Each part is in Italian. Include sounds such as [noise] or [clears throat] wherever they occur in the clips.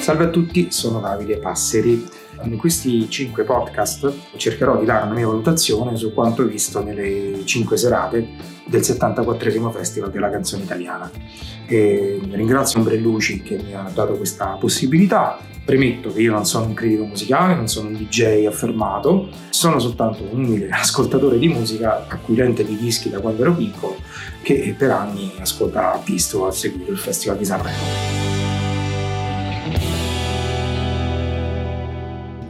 Salve a tutti, sono Davide Passeri. In questi cinque podcast cercherò di dare una mia valutazione su quanto visto nelle cinque serate del 74 Festival della canzone italiana. E ringrazio Ombrelluci che mi ha dato questa possibilità. Premetto che io non sono un critico musicale, non sono un DJ affermato, sono soltanto un umile [laughs] ascoltatore di musica, acquirente di dischi da quando ero piccolo, che per anni ascolta, ha visto, ha seguito il Festival di Sanremo.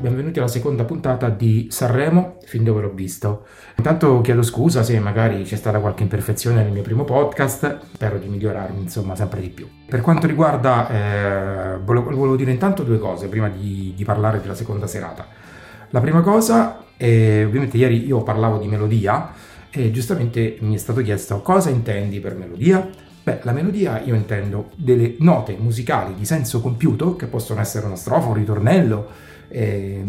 Benvenuti alla seconda puntata di Sanremo, fin dove l'ho visto. Intanto chiedo scusa se magari c'è stata qualche imperfezione nel mio primo podcast, spero di migliorarmi insomma sempre di più. Per quanto riguarda, eh, volevo, volevo, dire intanto due cose prima di, di, parlare della seconda serata. La prima cosa, è, ovviamente ieri io parlavo di melodia e giustamente mi è stato chiesto cosa intendi per melodia? Beh, la melodia io intendo delle note musicali di senso compiuto, che possono essere una strofa, un ritornello, eh,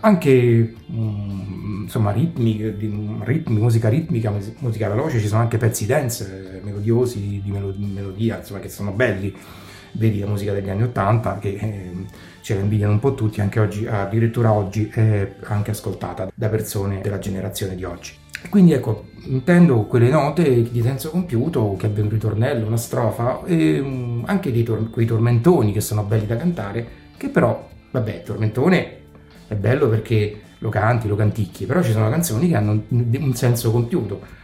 anche um, insomma ritmi, ritmi, musica ritmica, musica veloce, ci sono anche pezzi dance, eh, melodiosi di melo- melodia, insomma che sono belli. Vedi la musica degli anni Ottanta che eh, ce la invidiano un po' tutti, anche oggi, addirittura oggi è anche ascoltata da persone della generazione di oggi. Quindi ecco, intendo quelle note di senso compiuto che abbia un ritornello, una strofa e um, anche tor- quei tormentoni che sono belli da cantare, che però Vabbè, tormentone è bello perché lo canti, lo canticchi, però ci sono canzoni che hanno un senso compiuto.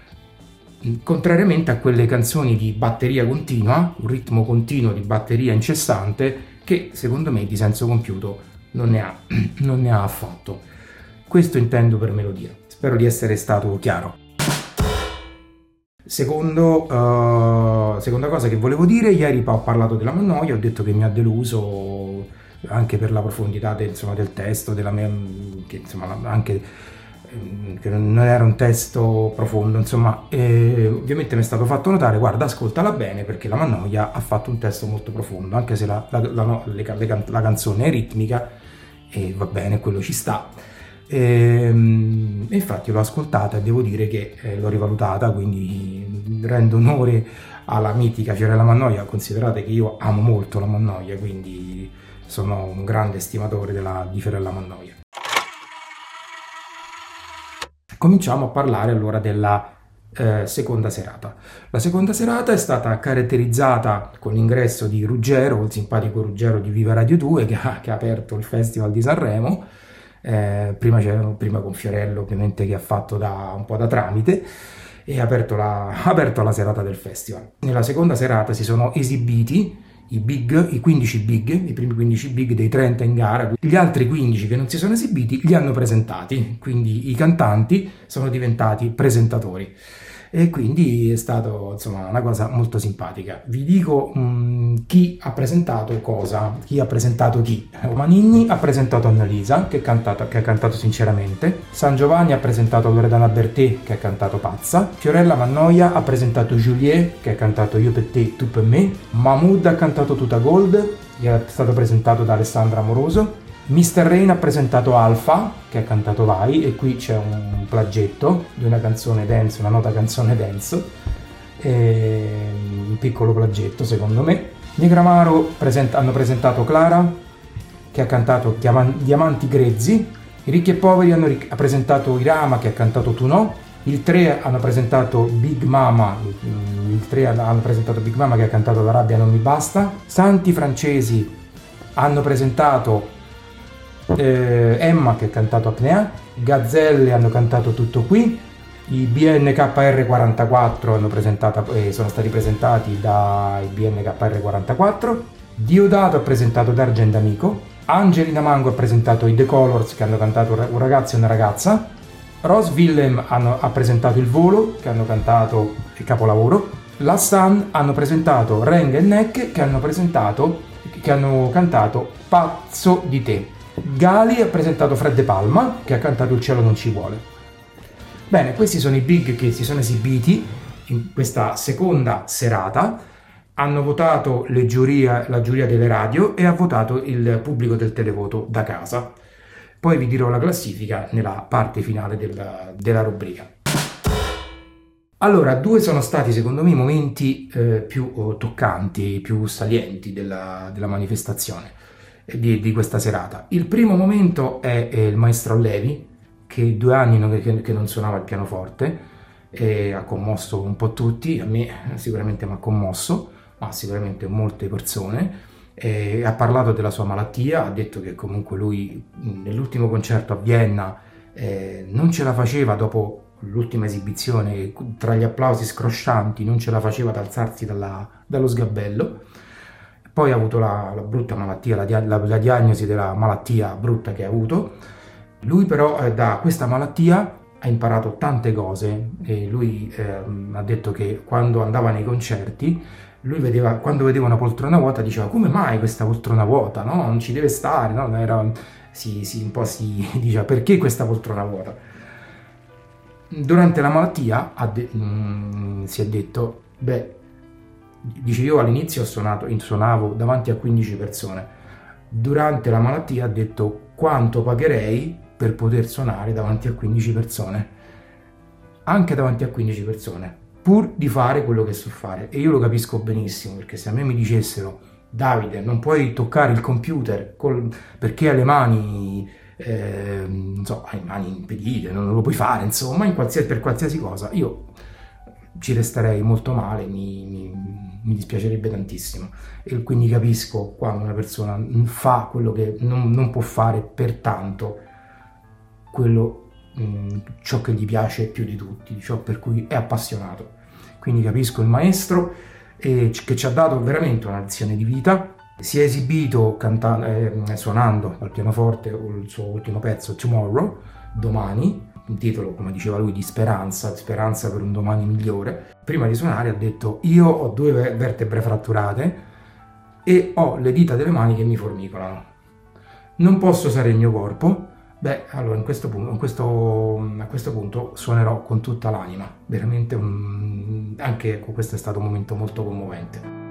Contrariamente a quelle canzoni di batteria continua, un ritmo continuo di batteria incessante, che secondo me di senso compiuto non ne ha, [clears throat] non ne ha affatto. Questo intendo per melodia. Spero di essere stato chiaro. Secondo, uh, seconda cosa che volevo dire, ieri ho parlato della Mannoia, ho detto che mi ha deluso anche per la profondità del, insomma, del testo, mia, che, insomma, anche ehm, che non era un testo profondo, insomma, e ovviamente mi è stato fatto notare, guarda, ascoltala bene perché la Mannoia ha fatto un testo molto profondo, anche se la, la, la, le, la canzone è ritmica e va bene, quello ci sta. Ehm, e, infatti l'ho ascoltata e devo dire che eh, l'ho rivalutata, quindi rendo onore alla mitica Fiorella Mannoia, considerate che io amo molto la Mannoia, quindi sono un grande estimatore della, di Fiorella Mannoia. Cominciamo a parlare allora della eh, seconda serata. La seconda serata è stata caratterizzata con l'ingresso di Ruggero, il simpatico Ruggero di Viva Radio 2 che ha, che ha aperto il Festival di Sanremo. Eh, prima, prima, con Fiorello ovviamente che ha fatto da, un po' da tramite e ha aperto la, [laughs] ha aperto la serata del festival. Nella seconda serata si sono esibiti i big, i 15 big, i primi 15 big dei 30 in gara, gli altri 15 che non si sono esibiti li hanno presentati, quindi i cantanti sono diventati presentatori e quindi è stata una cosa molto simpatica. Vi dico mh, mm, chi ha presentato cosa, chi ha presentato chi. Manini ha presentato Annalisa che, che ha cantato sinceramente, San Giovanni ha presentato Loredana Bertè che ha cantato Pazza, Fiorella Mannoia ha presentato Juliet che ha cantato Io per te, tu per me, Mahmood ha cantato Tuta Gold, che è stato presentato da Alessandra Amoroso, Mr. Rain ha presentato Alpha, che ha cantato Vai, e qui c'è un plagetto di una canzone dance, una nota canzone dance, un piccolo plagetto secondo me. Negramaro present- hanno presentato Clara, che ha cantato Diaman- Diamanti Grezzi, i ricchi e poveri hanno ric- ha presentato Irama, che ha cantato Tu no, il 3 hanno presentato Big Mama, il 3 hanno presentato Big Mama che ha cantato La rabbia non mi basta, Santi francesi hanno presentato eh, Emma che ha cantato Apnea, Gazzelle hanno cantato Tutto Qui, i BNKR44 hanno presentato, eh, sono stati presentati dai BNKR44, Diodato ha presentato D'Argent Amico, Angelina Mango ha presentato i The Colors che hanno cantato Un ragazzo e una ragazza, Rose Willem hanno, ha presentato Il Volo che hanno cantato Il Capolavoro, La Sun hanno presentato Reng e Neck che hanno presentato che hanno cantato Pazzo di te. Gali ha presentato Fred De Palma, che ha cantato Il cielo non ci vuole. Bene, questi sono i big che si sono esibiti in questa seconda serata. Hanno votato giuria, la giuria delle radio e ha votato il pubblico del televoto da casa. Poi vi dirò la classifica nella parte finale della, della rubrica. Allora, due sono stati secondo me i momenti eh, più oh, toccanti, più salienti della, della manifestazione eh, di, di, questa serata. Il primo momento è, è il maestro Levi, che due anni non, che, che non suonava il pianoforte, e ha commosso un po' tutti, a me sicuramente mi ha commosso, ma sicuramente molte persone. E ha parlato della sua malattia, ha detto che comunque lui nell'ultimo concerto a Vienna eh, non ce la faceva dopo l'ultima esibizione, tra gli applausi scroscianti, non ce la faceva ad alzarsi dalla, dallo sgabello. Poi ha avuto la, la brutta malattia, la, la, la, diagnosi della malattia brutta che ha avuto. Lui però eh, da questa malattia ha imparato tante cose e lui eh, ha detto che quando andava nei concerti lui vedeva, quando vedeva una poltrona vuota diceva come mai questa poltrona vuota, no? Non ci deve stare, no? Era, si, si, un po' si [laughs] diceva perché questa poltrona vuota durante la malattia de- mh, mm, si è detto, beh, dice io all'inizio suonato, suonavo davanti a 15 persone, durante la malattia ha detto quanto pagherei per poter suonare davanti a 15 persone, anche davanti a 15 persone, pur di fare quello che so fare. E io lo capisco benissimo, perché se a me mi dicessero, Davide, non puoi toccare il computer col... perché hai le mani eh, so, hai mani impedite, non lo puoi fare, insomma, qualsiasi, per qualsiasi cosa, io ci resterei molto male, mi, mi, mi, dispiacerebbe tantissimo. E quindi capisco quando una persona fa quello che non, non può fare per tanto, quello, mh, ciò che gli piace più di tutti, ciò per cui è appassionato. Quindi capisco il maestro eh, che ci ha dato veramente una lezione di vita si è esibito cantando, eh, suonando al pianoforte il suo ultimo pezzo Tomorrow, domani, un titolo come diceva lui di speranza, speranza per un domani migliore. Prima di suonare ha detto io ho due vertebre fratturate e ho le dita delle mani che mi formicolano. Non posso usare il mio corpo. Beh, allora in questo punto, in questo, a questo punto suonerò con tutta l'anima. Veramente un, anche questo è stato un momento molto commovente.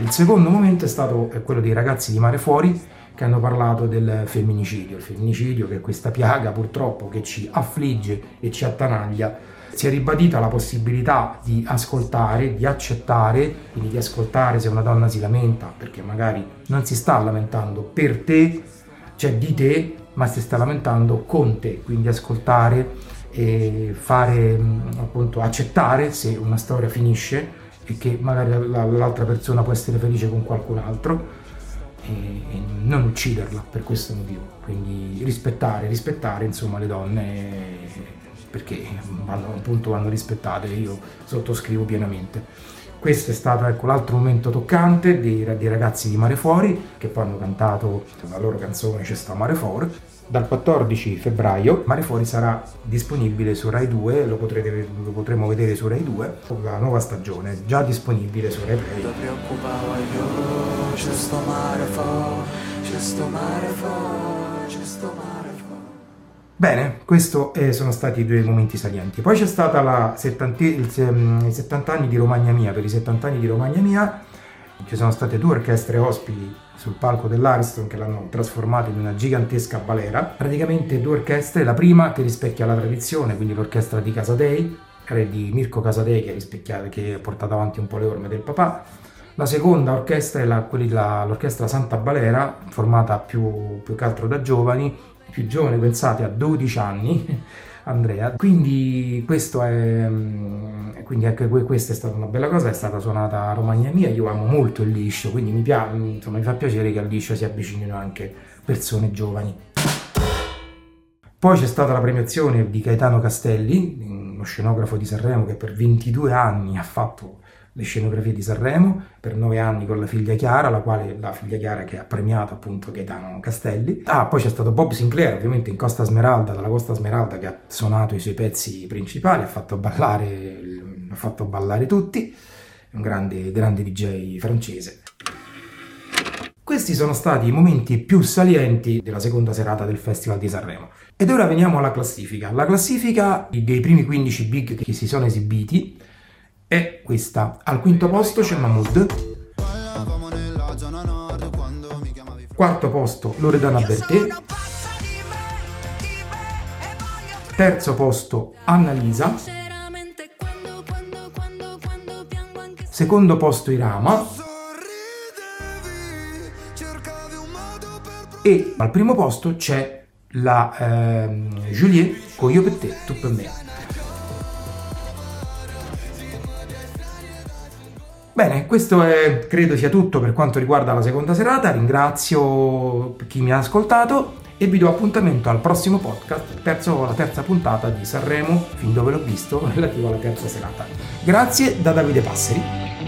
Il secondo momento è stato quello dei ragazzi di Mare Fuori che hanno parlato del femminicidio, il femminicidio che è questa piaga purtroppo che ci affligge e ci attanaglia. Si è ribadita la possibilità di ascoltare, di accettare, quindi di ascoltare se una donna si lamenta, perché magari non si sta lamentando per te, cioè di te, ma si sta lamentando con te, quindi ascoltare e fare appunto accettare se una storia finisce e che magari l'altra persona può essere felice con qualcun altro e, non ucciderla per questo motivo. Quindi rispettare, rispettare insomma le donne perché vanno, appunto vanno rispettate, io sottoscrivo pienamente. Questo è stato ecco, l'altro momento toccante dei, dei, ragazzi di Mare Fuori che poi hanno cantato la loro canzone C'è sta Mare Fuori dal 14 febbraio Mare Fuori sarà disponibile su Rai 2, lo, potrete, lo potremo vedere su Rai 2, la nuova stagione, già disponibile su Rai Play. Bene, questi eh, sono stati i due momenti salienti. Poi c'è stata la 70, il, i 70 anni di Romagna Mia, per i 70 anni di Romagna Mia ci sono state due orchestre ospiti sul palco dell'Ariston che l'hanno trasformato in una gigantesca balera. Praticamente due orchestre, la prima che rispecchia la tradizione, quindi l'orchestra di Casadei, di Mirko Casadei che, che ha portato avanti un po' le orme del papà. La seconda orchestra è la, la, l'orchestra Santa Balera, formata più, più che altro da giovani, più giovani, pensate a 12 anni, [laughs] Andrea. Quindi questo è mm, quindi anche questa è stata una bella cosa, è stata suonata a Romagna Mia, io amo molto il liscio, quindi mi, pia- insomma, mi fa piacere che al liscio si avvicinino anche persone giovani. Poi c'è stata la premiazione di Gaetano Castelli, uno scenografo di Sanremo che per 22 anni ha fatto le scenografie di Sanremo per nove anni con la figlia Chiara, la quale la figlia Chiara che ha premiato appunto Gaetano Castelli. Ah, poi c'è stato Bob Sinclair, ovviamente in Costa Smeralda, dalla Costa Smeralda che ha suonato i suoi pezzi principali, ha fatto ballare, ha fatto ballare tutti, un grande, grande DJ francese. Questi sono stati i momenti più salienti della seconda serata del Festival di Sanremo. Ed ora veniamo alla classifica. La classifica dei primi 15 big che si sono esibiti è questa. Al quinto posto c'è Mahmood. quarto posto Loredana Bertè, terzo posto Annalisa, secondo posto Irama e al primo posto c'è la eh, Juliet con Io per te, tu per me. Bene, questo è, credo sia tutto per quanto riguarda la seconda serata. Ringrazio chi mi ha ascoltato e vi do appuntamento al prossimo podcast, terzo, la terza puntata di Sanremo, fin dove l'ho visto, [laughs] relativo alla terza serata. Grazie da Davide Passeri.